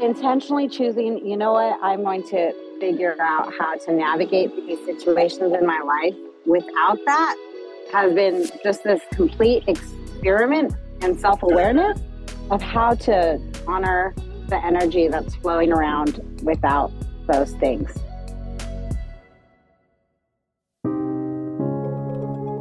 intentionally choosing, you know what, I'm going to figure out how to navigate these situations in my life without that has been just this complete experiment and self awareness of how to honor the energy that's flowing around without those things.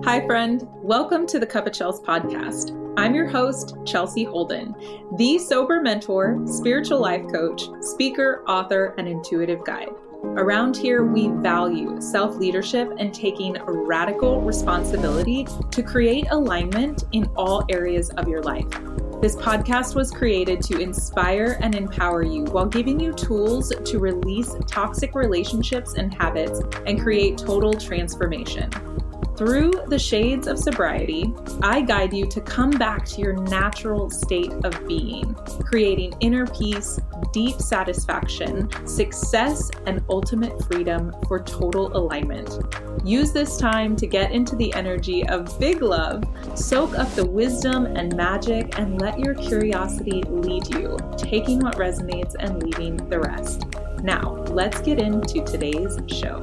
Hi, friend. Welcome to the Cup of Chels podcast. I'm your host, Chelsea Holden, the sober mentor, spiritual life coach, speaker, author, and intuitive guide. Around here, we value self leadership and taking radical responsibility to create alignment in all areas of your life. This podcast was created to inspire and empower you while giving you tools to release toxic relationships and habits and create total transformation. Through the shades of sobriety, I guide you to come back to your natural state of being, creating inner peace, deep satisfaction, success, and ultimate freedom for total alignment. Use this time to get into the energy of big love, soak up the wisdom and magic, and let your curiosity lead you, taking what resonates and leaving the rest. Now, let's get into today's show.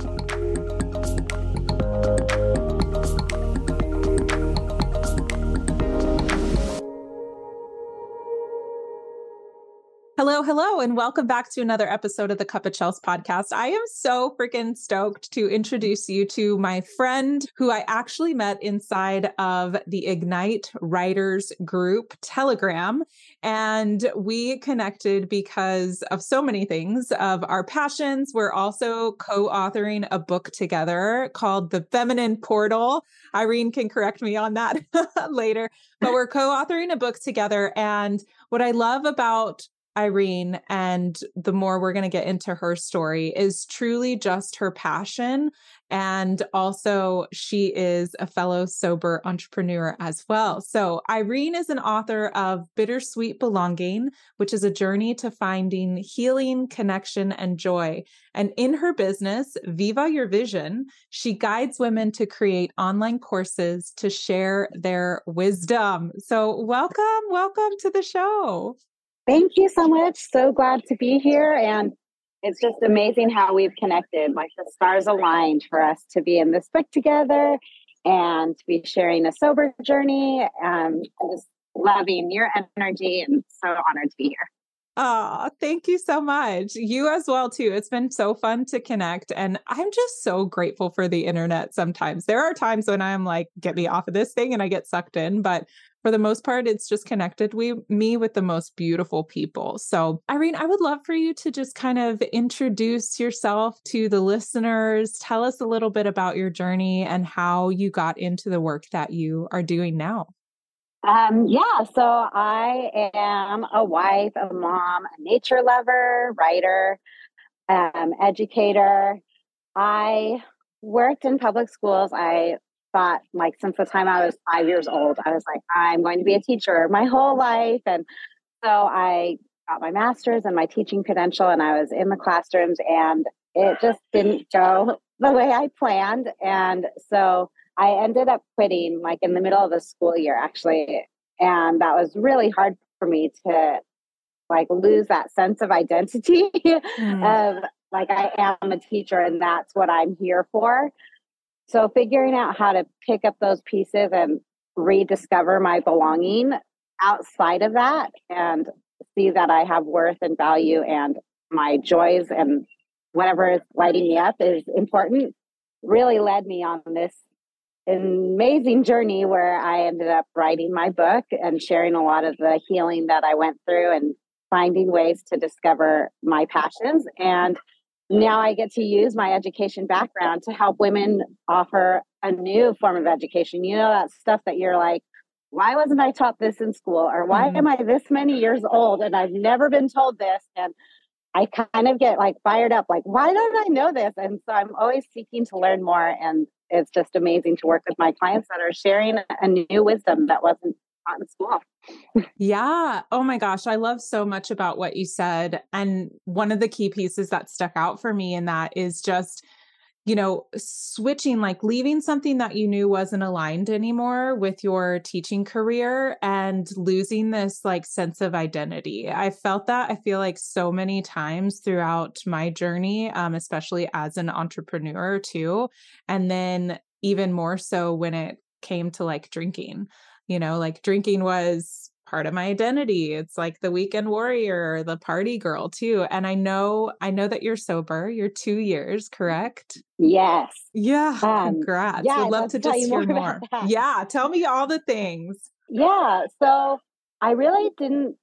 Hello, hello, and welcome back to another episode of the Cup of Chels podcast. I am so freaking stoked to introduce you to my friend who I actually met inside of the Ignite Writers Group Telegram. And we connected because of so many things of our passions. We're also co authoring a book together called The Feminine Portal. Irene can correct me on that later, but we're co authoring a book together. And what I love about Irene and the more we're going to get into her story is truly just her passion. And also, she is a fellow sober entrepreneur as well. So, Irene is an author of Bittersweet Belonging, which is a journey to finding healing, connection, and joy. And in her business, Viva Your Vision, she guides women to create online courses to share their wisdom. So, welcome, welcome to the show. Thank you so much. So glad to be here. And it's just amazing how we've connected. Like the stars aligned for us to be in this book together and to be sharing a sober journey. Um, just loving your energy and so honored to be here. Oh, thank you so much. You as well too. It's been so fun to connect and I'm just so grateful for the internet sometimes. There are times when I'm like get me off of this thing and I get sucked in, but for the most part, it's just connected we, me with the most beautiful people. So, Irene, I would love for you to just kind of introduce yourself to the listeners. Tell us a little bit about your journey and how you got into the work that you are doing now. Um, yeah, so I am a wife, a mom, a nature lover, writer, um, educator. I worked in public schools. I thought like since the time I was five years old, I was like, I'm going to be a teacher my whole life. And so I got my master's and my teaching credential, and I was in the classrooms, and it just didn't go the way I planned. And so I ended up quitting like in the middle of the school year, actually. And that was really hard for me to like lose that sense of identity mm. of like I am a teacher and that's what I'm here for. So figuring out how to pick up those pieces and rediscover my belonging outside of that and see that I have worth and value and my joys and whatever is lighting me up is important really led me on this amazing journey where I ended up writing my book and sharing a lot of the healing that I went through and finding ways to discover my passions. And now I get to use my education background to help women offer a new form of education. You know, that stuff that you're like, why wasn't I taught this in school? Or why mm-hmm. am I this many years old and I've never been told this? And I kind of get like fired up, like, why don't I know this? And so I'm always seeking to learn more. And it's just amazing to work with my clients that are sharing a new wisdom that wasn't taught in school yeah. Oh my gosh. I love so much about what you said. And one of the key pieces that stuck out for me in that is just you know, switching, like leaving something that you knew wasn't aligned anymore with your teaching career and losing this like sense of identity. I felt that I feel like so many times throughout my journey, um, especially as an entrepreneur too. And then even more so when it came to like drinking, you know, like drinking was part of my identity. It's like the weekend warrior, the party girl too. And I know, I know that you're sober. You're two years, correct? Yes. Yeah. Um, congrats. Yeah, Would love to just hear more. more. Yeah. Tell me all the things. Yeah. So I really didn't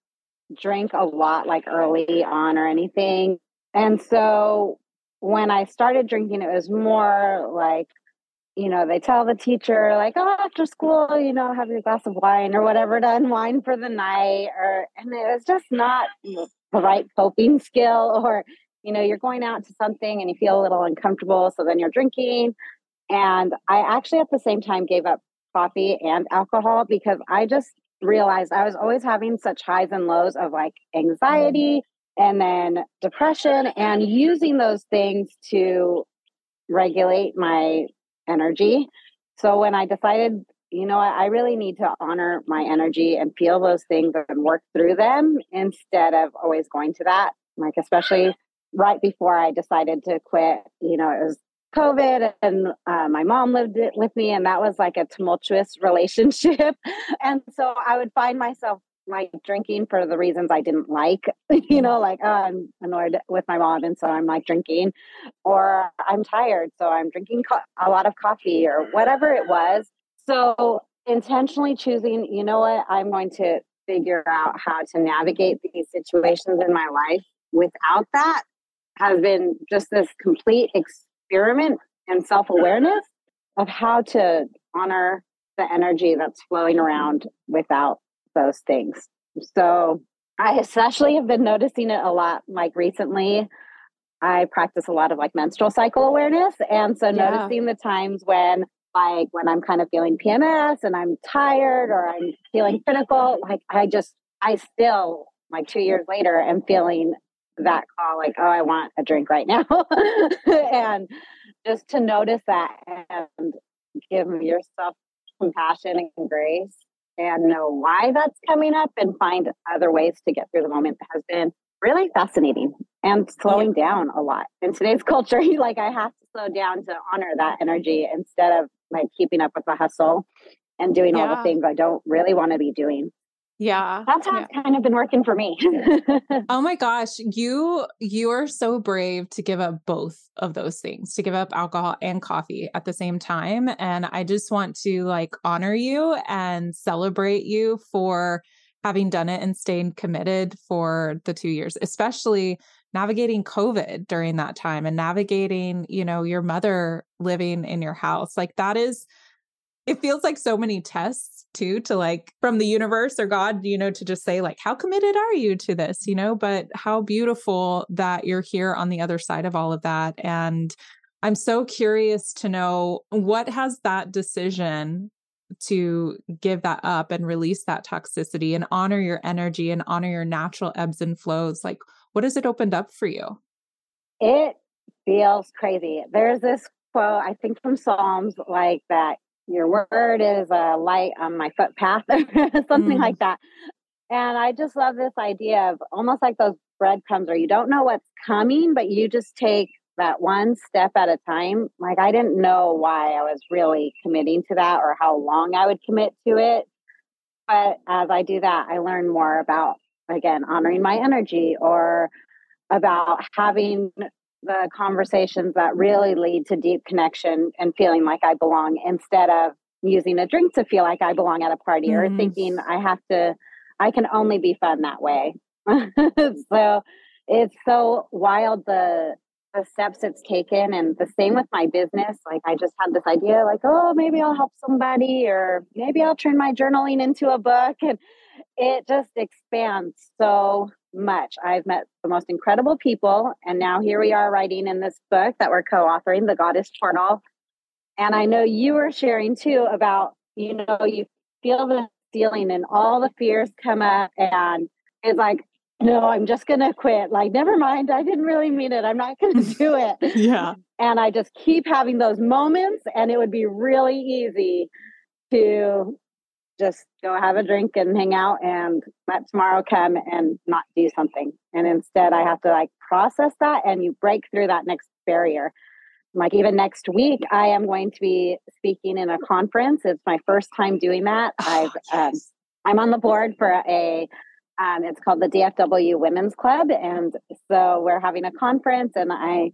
drink a lot like early on or anything. And so when I started drinking, it was more like you know, they tell the teacher, like, oh, after school, you know, have your glass of wine or whatever to unwind for the night. Or, and it was just not the right coping skill. Or, you know, you're going out to something and you feel a little uncomfortable. So then you're drinking. And I actually, at the same time, gave up coffee and alcohol because I just realized I was always having such highs and lows of like anxiety and then depression and using those things to regulate my energy. So when I decided, you know, I really need to honor my energy and feel those things and work through them instead of always going to that. Like, especially right before I decided to quit, you know, it was COVID and uh, my mom lived it with me, and that was like a tumultuous relationship. and so I would find myself like drinking for the reasons I didn't like, you know, mm-hmm. like oh, I'm annoyed with my mom and so I'm like drinking, or I'm tired, so I'm drinking co- a lot of coffee or whatever it was. So intentionally choosing, you know what, I'm going to figure out how to navigate these situations in my life without that has been just this complete experiment and self awareness of how to honor the energy that's flowing around without those things. So I especially have been noticing it a lot like recently. I practice a lot of like menstrual cycle awareness. And so yeah. noticing the times when like when I'm kind of feeling PMS and I'm tired or I'm feeling critical, like I just I still like two years later am feeling that call like, oh, I want a drink right now. and just to notice that and give yourself compassion and grace and know why that's coming up and find other ways to get through the moment has been really fascinating and slowing down a lot. In today's culture like i have to slow down to honor that energy instead of like keeping up with the hustle and doing yeah. all the things i don't really want to be doing yeah. That's how yeah. it's kind of been working for me. oh my gosh, you you are so brave to give up both of those things, to give up alcohol and coffee at the same time and I just want to like honor you and celebrate you for having done it and staying committed for the 2 years, especially navigating covid during that time and navigating, you know, your mother living in your house. Like that is it feels like so many tests too to like from the universe or god you know to just say like how committed are you to this? You know but how beautiful that you're here on the other side of all of that and i'm so curious to know what has that decision to give that up and release that toxicity and honor your energy and honor your natural ebbs and flows? Like what has it opened up for you? It feels crazy. There's this quote i think from psalms like that your word is a light on my footpath something mm. like that. And i just love this idea of almost like those breadcrumbs where you don't know what's coming but you just take that one step at a time. Like i didn't know why i was really committing to that or how long i would commit to it. But as i do that i learn more about again honoring my energy or about having the conversations that really lead to deep connection and feeling like I belong instead of using a drink to feel like I belong at a party mm-hmm. or thinking I have to, I can only be fun that way. so it's so wild the the steps it's taken and the same with my business like i just had this idea like oh maybe i'll help somebody or maybe i'll turn my journaling into a book and it just expands so much. I've met the most incredible people. And now here we are writing in this book that we're co authoring, The Goddess Portal. And I know you were sharing too about, you know, you feel the feeling and all the fears come up. And it's like, no, I'm just going to quit. Like, never mind. I didn't really mean it. I'm not going to do it. yeah. And I just keep having those moments, and it would be really easy to just go have a drink and hang out and let tomorrow come and not do something. And instead, I have to like process that and you break through that next barrier. Like, even next week, I am going to be speaking in a conference. It's my first time doing that. Oh, I've, um, I'm on the board for a um, it's called the DFW Women's Club. And so we're having a conference, and I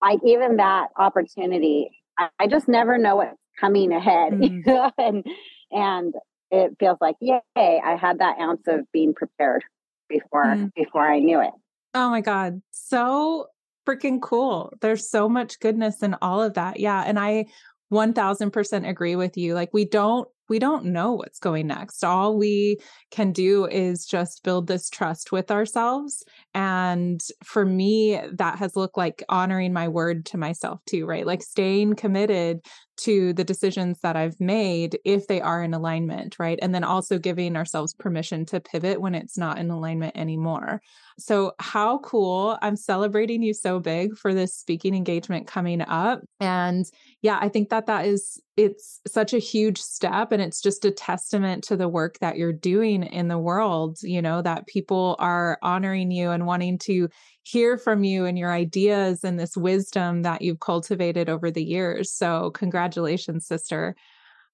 like even that opportunity. I, I just never know what's coming ahead, mm. and and it feels like yay! I had that ounce of being prepared before mm. before I knew it. Oh my god, so freaking cool! There's so much goodness in all of that. Yeah, and I 1000% agree with you. Like we don't we don't know what's going next. All we can do is just build this trust with ourselves. And for me, that has looked like honoring my word to myself too, right? Like staying committed to the decisions that I've made if they are in alignment, right? And then also giving ourselves permission to pivot when it's not in alignment anymore. So, how cool. I'm celebrating you so big for this speaking engagement coming up. And yeah, I think that that is it's such a huge step and it's just a testament to the work that you're doing in the world, you know, that people are honoring you and wanting to hear from you and your ideas and this wisdom that you've cultivated over the years. So, congratulations, sister.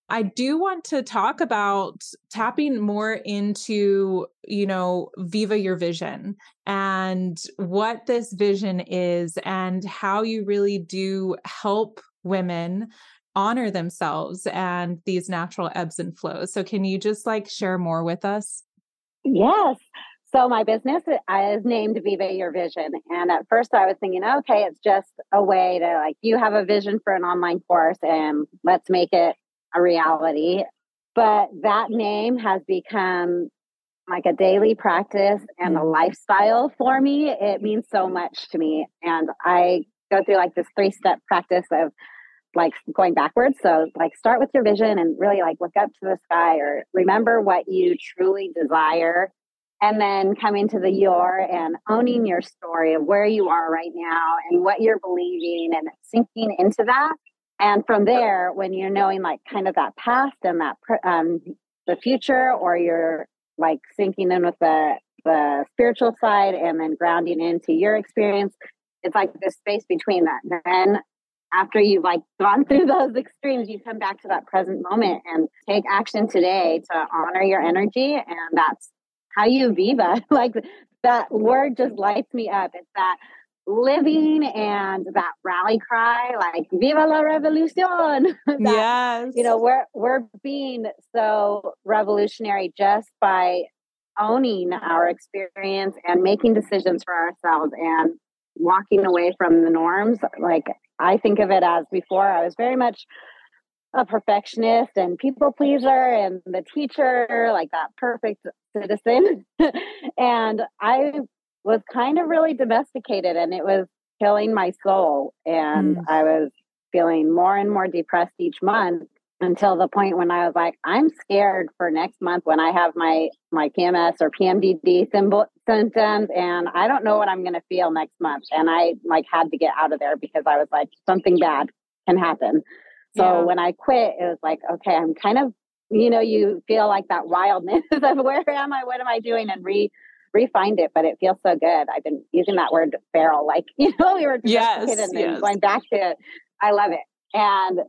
I do want to talk about tapping more into, you know, Viva Your Vision and what this vision is and how you really do help women honor themselves and these natural ebbs and flows. So, can you just like share more with us? Yes. So my business is named Viva Your Vision. And at first I was thinking, okay, it's just a way to like, you have a vision for an online course and let's make it a reality. But that name has become like a daily practice and a mm. lifestyle for me. It means so much to me. And I go through like this three step practice of like going backwards. So like start with your vision and really like look up to the sky or remember what you truly desire and then coming to the your and owning your story of where you are right now and what you're believing and sinking into that and from there when you're knowing like kind of that past and that um, the future or you're like sinking in with the the spiritual side and then grounding into your experience it's like this space between that then after you've like gone through those extremes you come back to that present moment and take action today to honor your energy and that's how you viva. Like that word just lights me up. It's that living and that rally cry like viva la revolucion! That, yes. you know we're we're being so revolutionary just by owning our experience and making decisions for ourselves and walking away from the norms like i think of it as before i was very much a perfectionist and people pleaser and the teacher, like that perfect citizen. and I was kind of really domesticated and it was killing my soul. And mm. I was feeling more and more depressed each month until the point when I was like, I'm scared for next month when I have my my PMS or PMDD symbol, symptoms, and I don't know what I'm going to feel next month. And I like had to get out of there because I was like, something bad can happen. So yeah. when I quit, it was like, okay, I'm kind of, you know, you feel like that wildness of where am I? What am I doing? And re refind it, but it feels so good. I've been using that word feral, like, you know, we were just yes, and yes. going back to it. I love it. And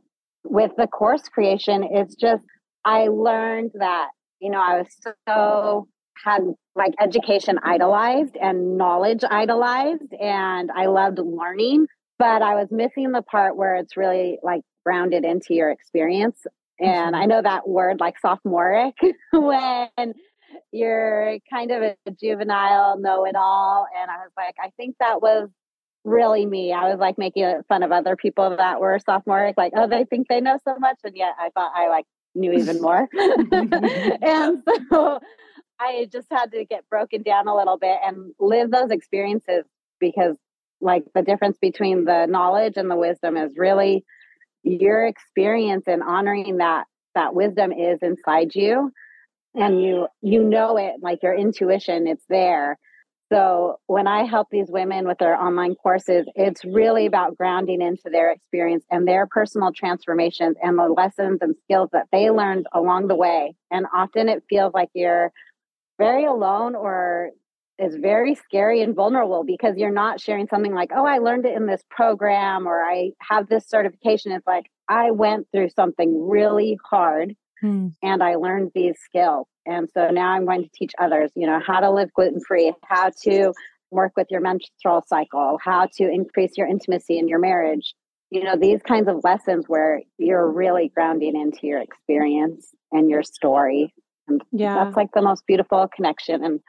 with the course creation, it's just, I learned that, you know, I was so had like education idolized and knowledge idolized and I loved learning, but I was missing the part where it's really like grounded into your experience. And I mm-hmm. know that word like sophomoric when you're kind of a juvenile know it all. And I was like, I think that was really me. I was like making fun of other people that were sophomoric, like, oh, they think they know so much. And yet I thought I like knew even more. and so I just had to get broken down a little bit and live those experiences because like the difference between the knowledge and the wisdom is really your experience and honoring that that wisdom is inside you and you you know it like your intuition it's there So when I help these women with their online courses, it's really about grounding into their experience and their personal transformations and the lessons and skills that they learned along the way. And often it feels like you're very alone or is very scary and vulnerable because you're not sharing something like, oh, I learned it in this program or I have this certification. It's like, I went through something really hard hmm. and I learned these skills. And so now I'm going to teach others, you know, how to live gluten free, how to work with your menstrual cycle, how to increase your intimacy in your marriage. You know, these kinds of lessons where you're really grounding into your experience and your story. And yeah. that's like the most beautiful connection. And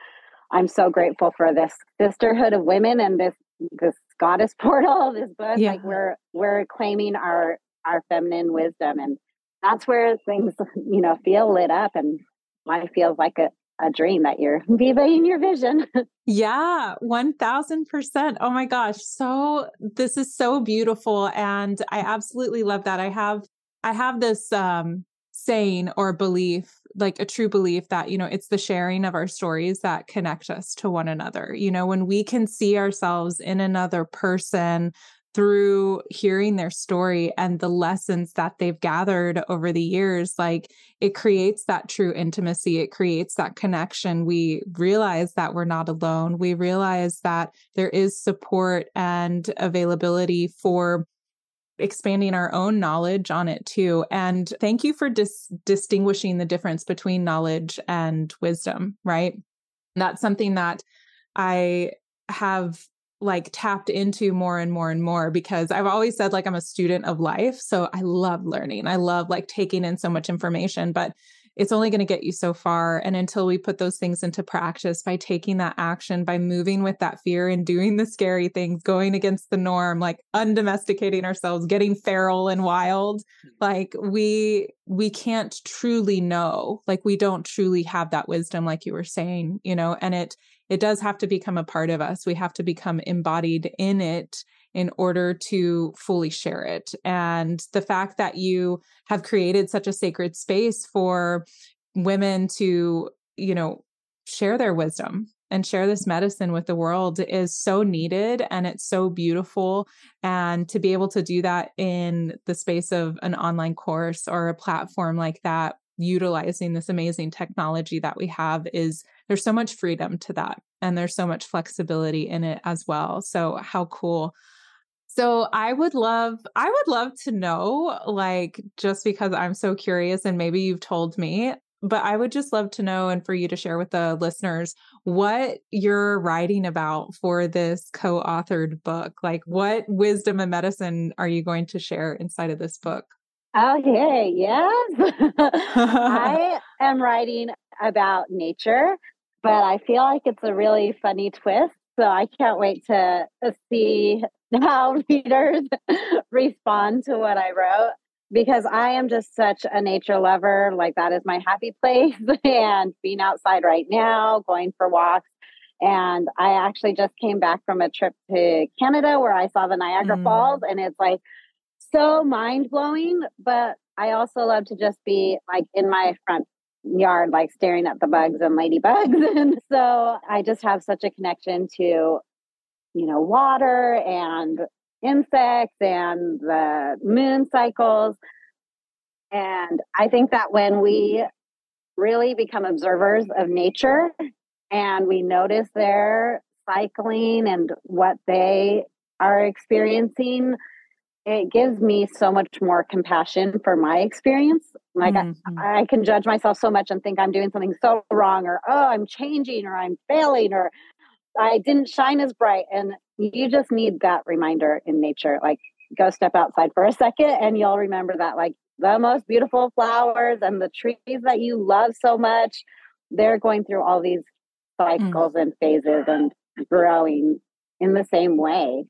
I'm so grateful for this sisterhood of women and this this goddess portal, this book. Yeah. Like we're we're claiming our our feminine wisdom and that's where things, you know, feel lit up and life feels like a, a dream that you're vivaing your vision. yeah, 1000%. Oh my gosh. So this is so beautiful and I absolutely love that. I have I have this um saying or belief like a true belief that you know it's the sharing of our stories that connect us to one another you know when we can see ourselves in another person through hearing their story and the lessons that they've gathered over the years like it creates that true intimacy it creates that connection. We realize that we're not alone. We realize that there is support and availability for expanding our own knowledge on it too. And thank you for dis- distinguishing the difference between knowledge and wisdom right? That's something that i have like tapped into more and more and more because I've always said like I'm a student of life. So I love learning. I love like taking in so much information, but it's only going to get you so far. And until we put those things into practice by taking that action, by moving with that fear and doing the scary things, going against the norm, like undomesticating ourselves, getting feral and wild, hmm. like we we can't truly know. Like we don't truly have that wisdom, like you were saying, you know, and it it does have to become a part of us. We have to become embodied in it in order to fully share it. And the fact that you have created such a sacred space for women to, you know, share their wisdom and share this medicine with the world is so needed and it's so beautiful. And to be able to do that in the space of an online course or a platform like that, utilizing this amazing technology that we have is there's so much freedom to that and there's so much flexibility in it as well. So how cool. So I would love I would love to know like just because I'm so curious and maybe you've told me but I would just love to know and for you to share with the listeners what you're writing about for this co-authored book. Like what wisdom and medicine are you going to share inside of this book? Oh, okay, yes. I am writing about nature, but I feel like it's a really funny twist. So I can't wait to see how readers respond to what I wrote because I am just such a nature lover. Like, that is my happy place. and being outside right now, going for walks. And I actually just came back from a trip to Canada where I saw the Niagara mm. Falls, and it's like so mind blowing. But I also love to just be like in my front yard, like staring at the bugs and ladybugs. and so I just have such a connection to, you know, water and insects and the moon cycles. And I think that when we really become observers of nature and we notice their cycling and what they are experiencing, it gives me so much more compassion for my experience. Like mm-hmm. I, I, can judge myself so much and think I'm doing something so wrong, or oh, I'm changing, or I'm failing, or I didn't shine as bright. And you just need that reminder in nature. Like go step outside for a second, and you'll remember that like the most beautiful flowers and the trees that you love so much, they're going through all these mm. cycles mm-hmm. and phases and growing in the same way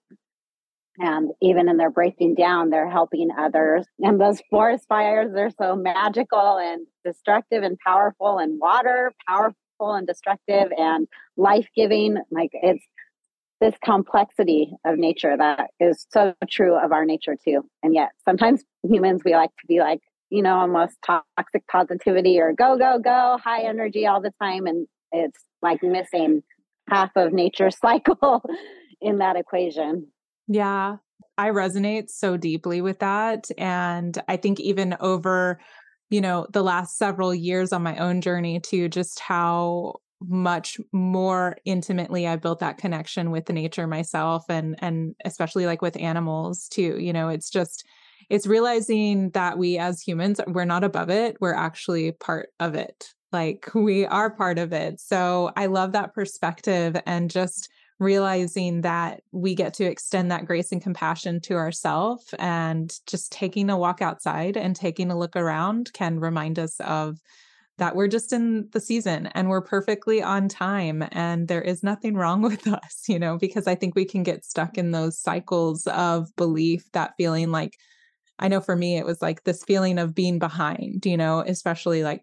and even in their breaking down they're helping others. And those forest fires they're so magical and destructive and powerful and water powerful and destructive and life-giving. Like it's this complexity of nature that is so true of our nature too. And yet sometimes humans we like to be like you know almost toxic positivity or go go go high energy all the time. And it's like missing half of nature's cycle in that equation. Yeah, I resonate so deeply with that. And I think even over, you know, the last several years on my own journey to just how much more intimately I built that connection with the nature myself and and especially like with animals too. You know, it's just it's realizing that we as humans we're not above it, we're actually part of it. Like we are part of it. So I love that perspective and just realizing that we get to extend that grace and compassion to ourselves and just taking a walk outside and taking a look around can remind us of that we're just in the season and we're perfectly on time and there is nothing wrong with us, you know, because I think we can get stuck in those cycles of belief, that feeling like, I know for me, it was like this feeling of being behind, you know, especially like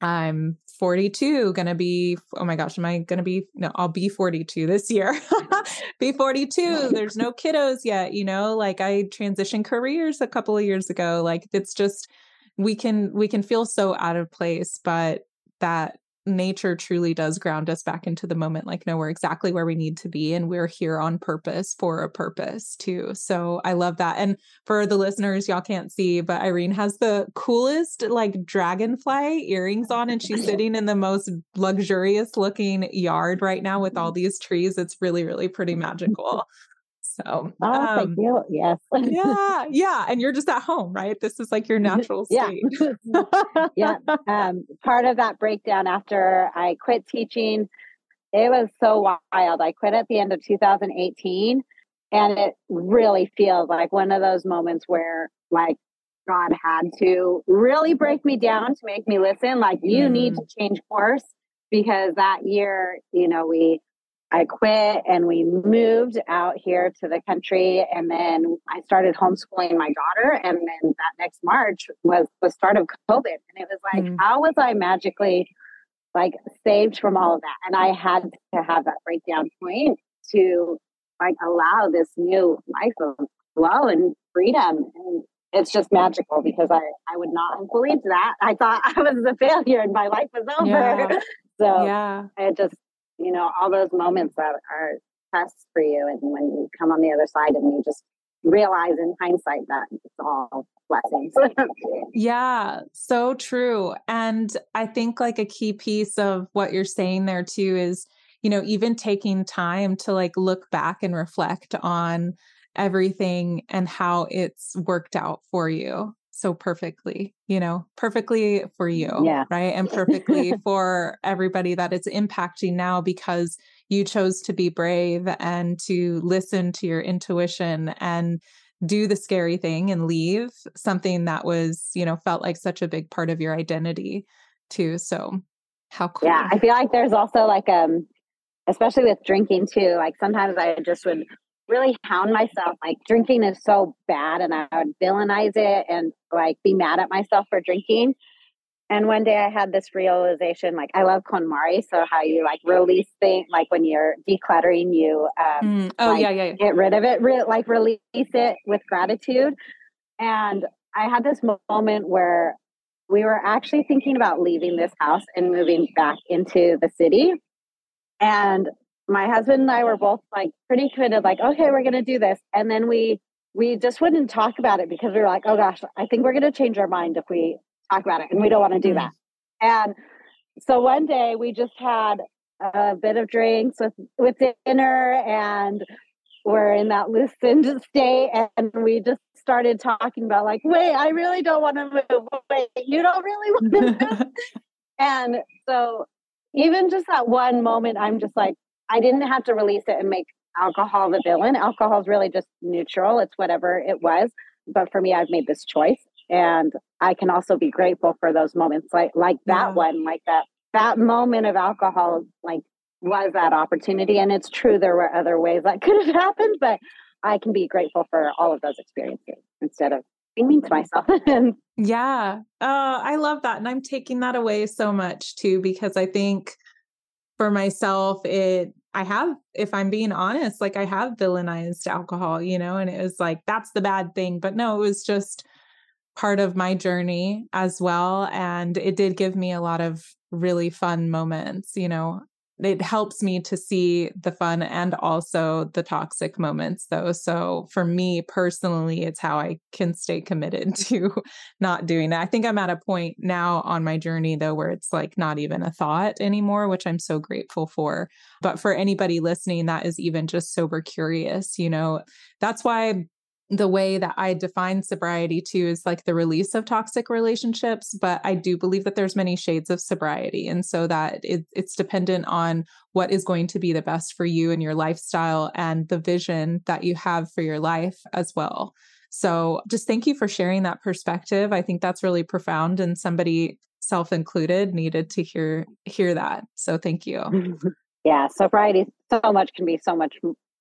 I'm 42, gonna be, oh my gosh, am I gonna be, no, I'll be 42 this year. be 42. There's no kiddos yet, you know, like I transitioned careers a couple of years ago. Like it's just, we can we can feel so out of place but that nature truly does ground us back into the moment like no we're exactly where we need to be and we're here on purpose for a purpose too. So i love that. And for the listeners y'all can't see but irene has the coolest like dragonfly earrings on and she's sitting in the most luxurious looking yard right now with all these trees. It's really really pretty magical so, oh, um, thank you. Yes. yeah. Yeah. And you're just at home, right? This is like your natural state. yeah. yeah. Um, part of that breakdown after I quit teaching, it was so wild. I quit at the end of 2018. And it really feels like one of those moments where, like, God had to really break me down to make me listen. Like, you mm. need to change course because that year, you know, we I quit and we moved out here to the country. And then I started homeschooling my daughter. And then that next March was the start of COVID. And it was like, mm. how was I magically like saved from all of that? And I had to have that breakdown point to like allow this new life of flow and freedom. And it's just magical because I, I would not have believed that. I thought I was a failure and my life was over. Yeah. so yeah. it just you know, all those moments that are tests for you. And when you come on the other side and you just realize in hindsight that it's all blessings. yeah, so true. And I think like a key piece of what you're saying there too is, you know, even taking time to like look back and reflect on everything and how it's worked out for you so perfectly, you know, perfectly for you. Yeah. Right. And perfectly for everybody that it's impacting now because you chose to be brave and to listen to your intuition and do the scary thing and leave something that was, you know, felt like such a big part of your identity too. So how cool. Yeah. I feel like there's also like, um, especially with drinking too, like sometimes I just would really hound myself like drinking is so bad and I would villainize it and like be mad at myself for drinking. And one day I had this realization like I love KonMari. So how you like release things like when you're decluttering, you um mm. oh like, yeah, yeah, yeah, get rid of it, re- like release it with gratitude. And I had this moment where we were actually thinking about leaving this house and moving back into the city. And my husband and I were both like pretty committed, like, okay, we're gonna do this. And then we we just wouldn't talk about it because we were like, oh gosh, I think we're gonna change our mind if we talk about it. And we don't want to do mm. that. And so one day we just had a bit of drinks with with dinner and we're in that loosened state and we just started talking about like wait i really don't want to move wait you don't really want to move and so even just that one moment i'm just like I didn't have to release it and make alcohol the villain. Alcohol is really just neutral. It's whatever it was. But for me, I've made this choice. And I can also be grateful for those moments like like that yeah. one, like that that moment of alcohol, like was that opportunity. And it's true there were other ways that could have happened, but I can be grateful for all of those experiences instead of being mean to myself. yeah. Uh, I love that. And I'm taking that away so much too, because I think for myself, it, I have, if I'm being honest, like I have villainized alcohol, you know, and it was like, that's the bad thing. But no, it was just part of my journey as well. And it did give me a lot of really fun moments, you know. It helps me to see the fun and also the toxic moments though. So for me personally it's how i can stay committed to not doing that. I think i'm at a point now on my journey though where it's like not even a thought anymore which i'm so grateful for. But for anybody listening that is even just sober curious you know that's why the way that I define sobriety too is like the release of toxic relationships, but I do believe that there's many shades of sobriety. And so that it, it's dependent on what is going to be the best for you and your lifestyle and the vision that you have for your life as well. So just thank you for sharing that perspective. I think that's really profound and somebody self included needed to hear hear that. So thank you. Yeah, sobriety so much can be so much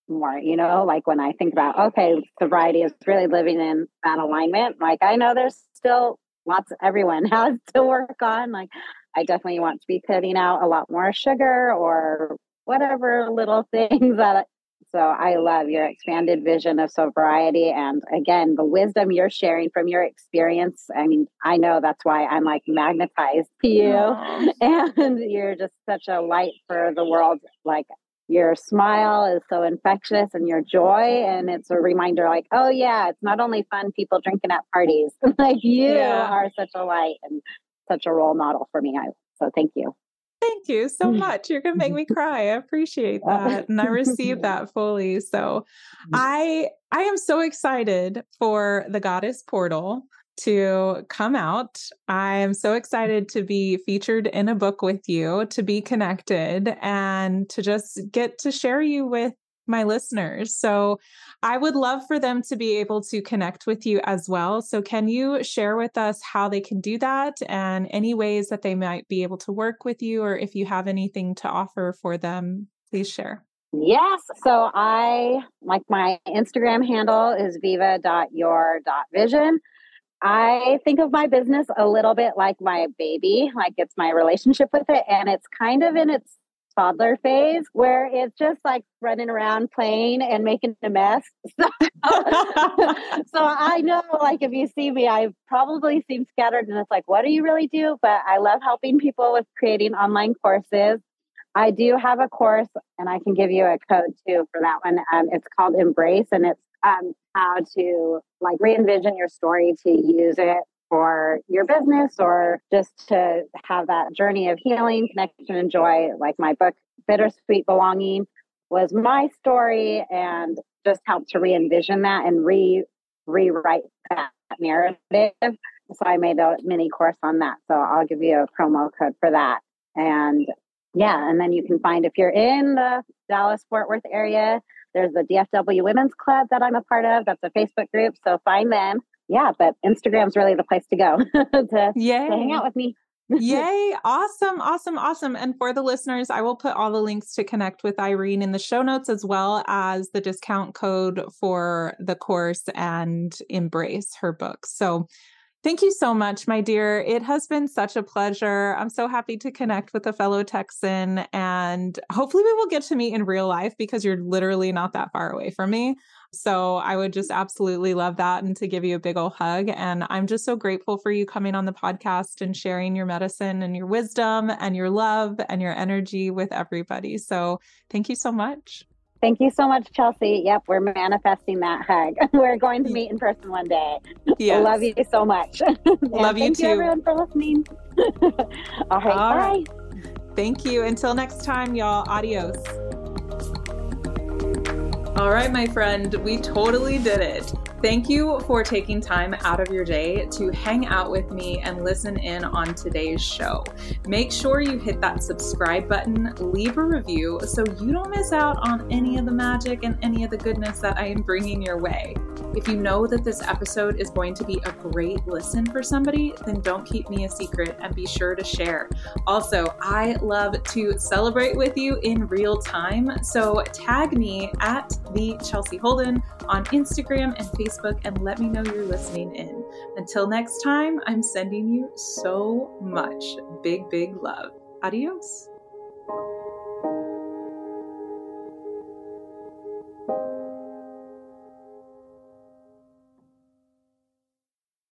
more, you know, like when I think about, okay, sobriety is really living in that alignment. Like I know there's still lots of everyone has to work on. Like I definitely want to be cutting out a lot more sugar or whatever little things that so I love your expanded vision of sobriety and again the wisdom you're sharing from your experience. I mean, I know that's why I'm like magnetized to you Aww. and you're just such a light for the world. Like your smile is so infectious and your joy and it's a reminder like oh yeah it's not only fun people drinking at parties like you yeah. are such a light and such a role model for me I, so thank you thank you so much you're gonna make me cry i appreciate that and i receive that fully so mm. i i am so excited for the goddess portal to come out. I am so excited to be featured in a book with you, to be connected, and to just get to share you with my listeners. So I would love for them to be able to connect with you as well. So, can you share with us how they can do that and any ways that they might be able to work with you, or if you have anything to offer for them, please share. Yes. So I like my Instagram handle is viva.your.vision. I think of my business a little bit like my baby, like it's my relationship with it. And it's kind of in its toddler phase where it's just like running around playing and making a mess. So, so I know, like, if you see me, I probably seem scattered and it's like, what do you really do? But I love helping people with creating online courses. I do have a course and I can give you a code too for that one. Um, it's called Embrace and it's um, how to like re-envision your story to use it for your business or just to have that journey of healing, connection, and joy. Like my book, Bittersweet Belonging, was my story and just helped to re-envision that and re rewrite that narrative. So I made a mini course on that. So I'll give you a promo code for that. And yeah, and then you can find if you're in the Dallas Fort Worth area, there's the DFW Women's Club that I'm a part of. That's a Facebook group. So find them. Yeah, but Instagram's really the place to go to, to hang out with me. Yay. Awesome. Awesome. Awesome. And for the listeners, I will put all the links to connect with Irene in the show notes as well as the discount code for the course and embrace her book. So Thank you so much, my dear. It has been such a pleasure. I'm so happy to connect with a fellow Texan, and hopefully, we will get to meet in real life because you're literally not that far away from me. So, I would just absolutely love that and to give you a big old hug. And I'm just so grateful for you coming on the podcast and sharing your medicine and your wisdom and your love and your energy with everybody. So, thank you so much. Thank you so much, Chelsea. Yep, we're manifesting that hug. We're going to meet in person one day. Yes. love you so much. Love you thank too. you everyone for listening. All right, All bye. Right. Thank you. Until next time, y'all. Adios. All right, my friend, we totally did it. Thank you for taking time out of your day to hang out with me and listen in on today's show. Make sure you hit that subscribe button, leave a review so you don't miss out on any of the magic and any of the goodness that I am bringing your way. If you know that this episode is going to be a great listen for somebody, then don't keep me a secret and be sure to share. Also, I love to celebrate with you in real time. So tag me at the Chelsea Holden on Instagram and Facebook and let me know you're listening in. Until next time, I'm sending you so much big, big love. Adios.